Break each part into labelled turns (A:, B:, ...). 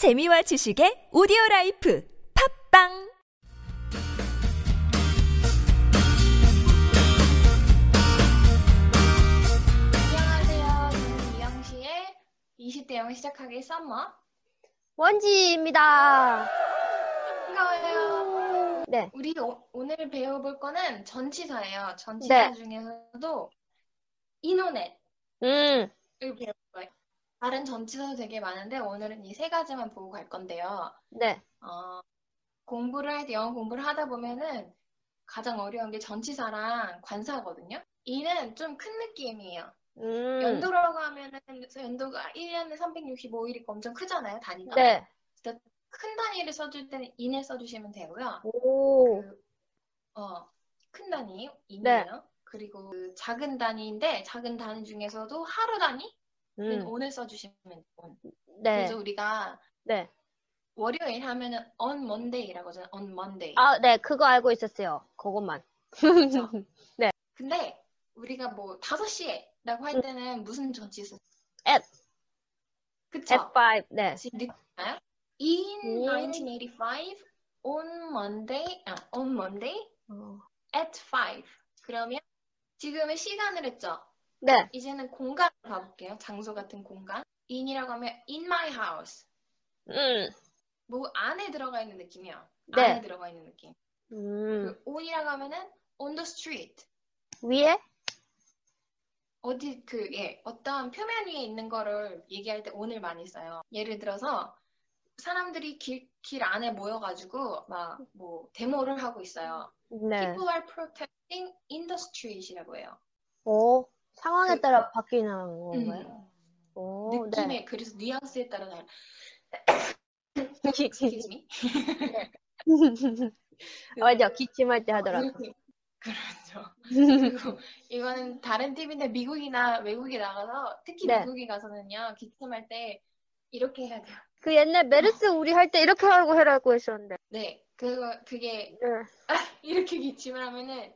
A: 재미와 지식의 오디오 life 팟빵
B: 안녕하세요. 저는 이영시의 20대 영어 시작하기 썸머.
C: 원지입니다.
B: 반가워요.
C: 네.
B: 우리 오, 오늘 배워볼 거는 전치사예요. 전치사
C: 네.
B: 중에서도 in, on, at을
C: 음,
B: 거예요. 다른 전치사도 되게 많은데 오늘은 이 세 가지만 보고 갈 건데요.
C: 네.
B: 어, 공부를 할 때 영어 공부를 하다 보면은 가장 어려운 게 전치사랑 관사거든요. 이는 좀 큰 느낌이에요.
C: 음,
B: 연도라고 하면은 연도가 1년에 365일이고 엄청 크잖아요, 단위가.
C: 네.
B: 큰 단위를 써줄 때는 인을 써주시면 되고요.
C: 오,
B: 그, 어, 큰 단위 인이에요.
C: 네.
B: 그리고 그 작은 단위인데 작은 단위 중에서도 하루 단위는
C: 음,
B: on을 써주시면 on.
C: 네.
B: 그래서 우리가
C: 네.
B: 월요일 하면은 on Monday라고 하잖아요. on Monday.
C: 아, 네. 그거 알고 있었어요. 그것만.
B: 그죠? 근데 우리가 뭐 5시에라고 할 때는 무슨 전치사?
C: at,
B: 그쵸?
C: at 5. 네.
B: 지금 느끼나요? In
C: 음.
B: 1985, on Monday, 아, on Monday
C: 어,
B: at 5. 그러면 지금은 시간을 했죠?
C: 네.
B: 이제는 공간을 가볼게요. 장소 같은 공간. in이라고 하면 in my house.
C: 음,
B: 뭐 안에 들어가 있는 느낌이요.
C: 네.
B: 안에 들어가 있는 느낌.
C: 음,
B: 그 on이라고 하면은 on the street.
C: 위에?
B: 어디 그 예, 어떤 표면 위에 있는 거를 얘기할 때 on을 많이 써요. 예를 들어서 사람들이 길, 길 안에 모여가지고 막 뭐 데모를 하고 있어요.
C: 네.
B: People are protesting in the street이라고 해요.
C: 오, 상황에
B: 그-
C: 따라 바뀌는
B: 음,
C: 건가요? 오,
B: 느낌에 그래서 뉘앙스에 따라 다
C: 네.
B: excuse me.
C: 맞아. 기침할 때 하더라고.
B: 그렇죠. 그리고 이거는 다른 팁인데 미국이나 외국에 나가서 특히
C: 네.
B: 미국에 가서는요 기침할 때 이렇게 해야 돼요.
C: 그 옛날 메르스 우리 할 때 이렇게 하고 해라고 했었는데.
B: 네, 그거 그게
C: 네.
B: 이렇게 기침을 하면은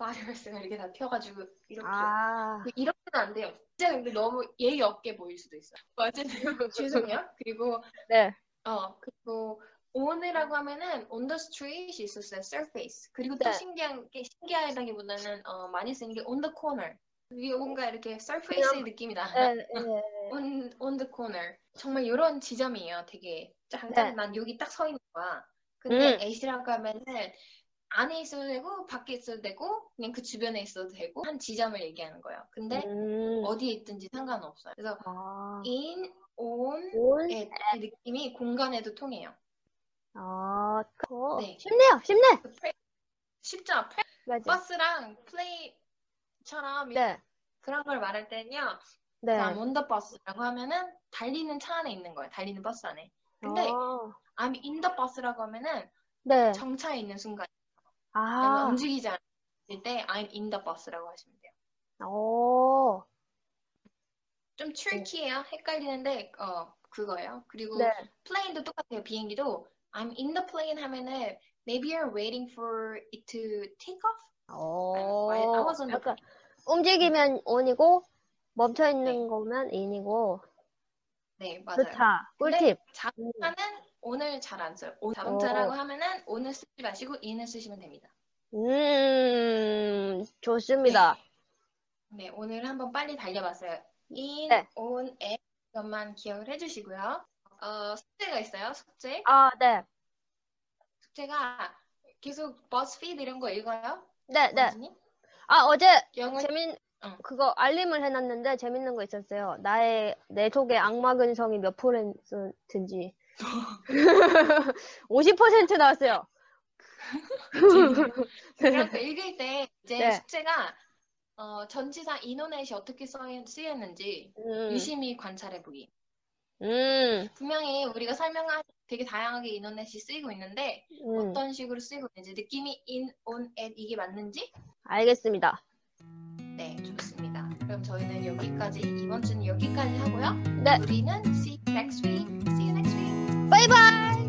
B: 바이러스가 이렇게 다 튀어가지고 이렇게
C: 아,
B: 그 이렇게는 안 돼요. 진짜 근데 너무 예의 없게 보일 수도 있어요. 어쨌든 죄송해요. 그리고
C: 네.
B: 어 그리고 on이라고 하면은 on the street이 있었어요. surface. 그리고 또
C: 네.
B: 신기한 게 신기하다기보다는 어, 많이 쓰는 게 on the corner. 이게 뭔가 이렇게 surface의 느낌이 나.
C: 네, 네.
B: on on the corner. 정말 이런 지점이에요. 되게 짱,
C: 네.
B: 난 여기 딱 서 있는 거야. 근데
C: 음.
B: at라고 하면은 안에 있어도 되고 밖에 있어도 되고 그냥 그 주변에 있어도 되고 한 지점을 얘기하는 거예요. 근데
C: 음.
B: 어디에 있든지 상관없어요. 그래서
C: 아,
B: in, on,
C: 올?
B: at 이 느낌이 공간에도 통해요.
C: 아, 그거
B: 네.
C: 쉽네요, 쉽네.
B: 그 쉽죠?
C: 맞아.
B: 버스랑 플레이처럼
C: 네,
B: 그런 걸 말할 때는요.
C: 네.
B: 자, on the bus라고 하면은 달리는 차 안에 있는 거예요. 달리는 버스 안에. 근데
C: 아,
B: I'm in the bus라고 하면은
C: 네.
B: 정차에 있는 순간 아니면
C: 아,
B: 움직이지 않을 때 I'm in the bus라고 하시면 돼요.
C: 오,
B: 좀 트리키해요. 헷갈리는데 어 그거예요. 그리고
C: 네.
B: plane도 똑같아요. 비행기도 I'm in the plane 하면은 maybe you're waiting for it to take off.
C: 오,
B: I- I was on the
C: 약간 움직이면 on이고 멈춰 있는
B: 네.
C: 거면 in이고.
B: 네, 맞아요.
C: 좋다. 꿀팁.
B: 자동차는 오늘 잘 안 써요. 오- 자동차라고 하면은 오늘 쓰지 마시고 in을 쓰시면 됩니다.
C: 음, 좋습니다.
B: 네, 오늘 한번 빨리 달려봤어요. in,
C: 네.
B: on, at 이것만 기억을 해주시고요. 어, 숙제가 있어요. 숙제.
C: 아, 네.
B: 숙제가 계속 버스피드 이런 거 읽어요?
C: 네, 네.
B: 원진이?
C: 아, 어제
B: 영어
C: 재밌,
B: 응.
C: 그거 알림을 해놨는데 재밌는 거 있었어요. 나의, 내 속의 악마 근성이 몇 퍼센트인지. 50% 나왔어요.
B: 그래서 읽을 때 이제
C: 네.
B: 숙제가 어, 전치사 인호넷이 어떻게 쓰였는지
C: 음,
B: 유심히 관찰해 보기.
C: 음,
B: 분명히 우리가 설명한 되게 다양하게 인터넷이 쓰이고 있는데
C: 음,
B: 어떤 식으로 쓰이고 있는지 느낌이 in, on, at 이게 맞는지
C: 알겠습니다.
B: 네 좋습니다. 그럼 저희는 여기까지 이번 주는 여기까지 하고요.
C: 네.
B: 우리는 see you next week. See you next week.
C: 바이바이!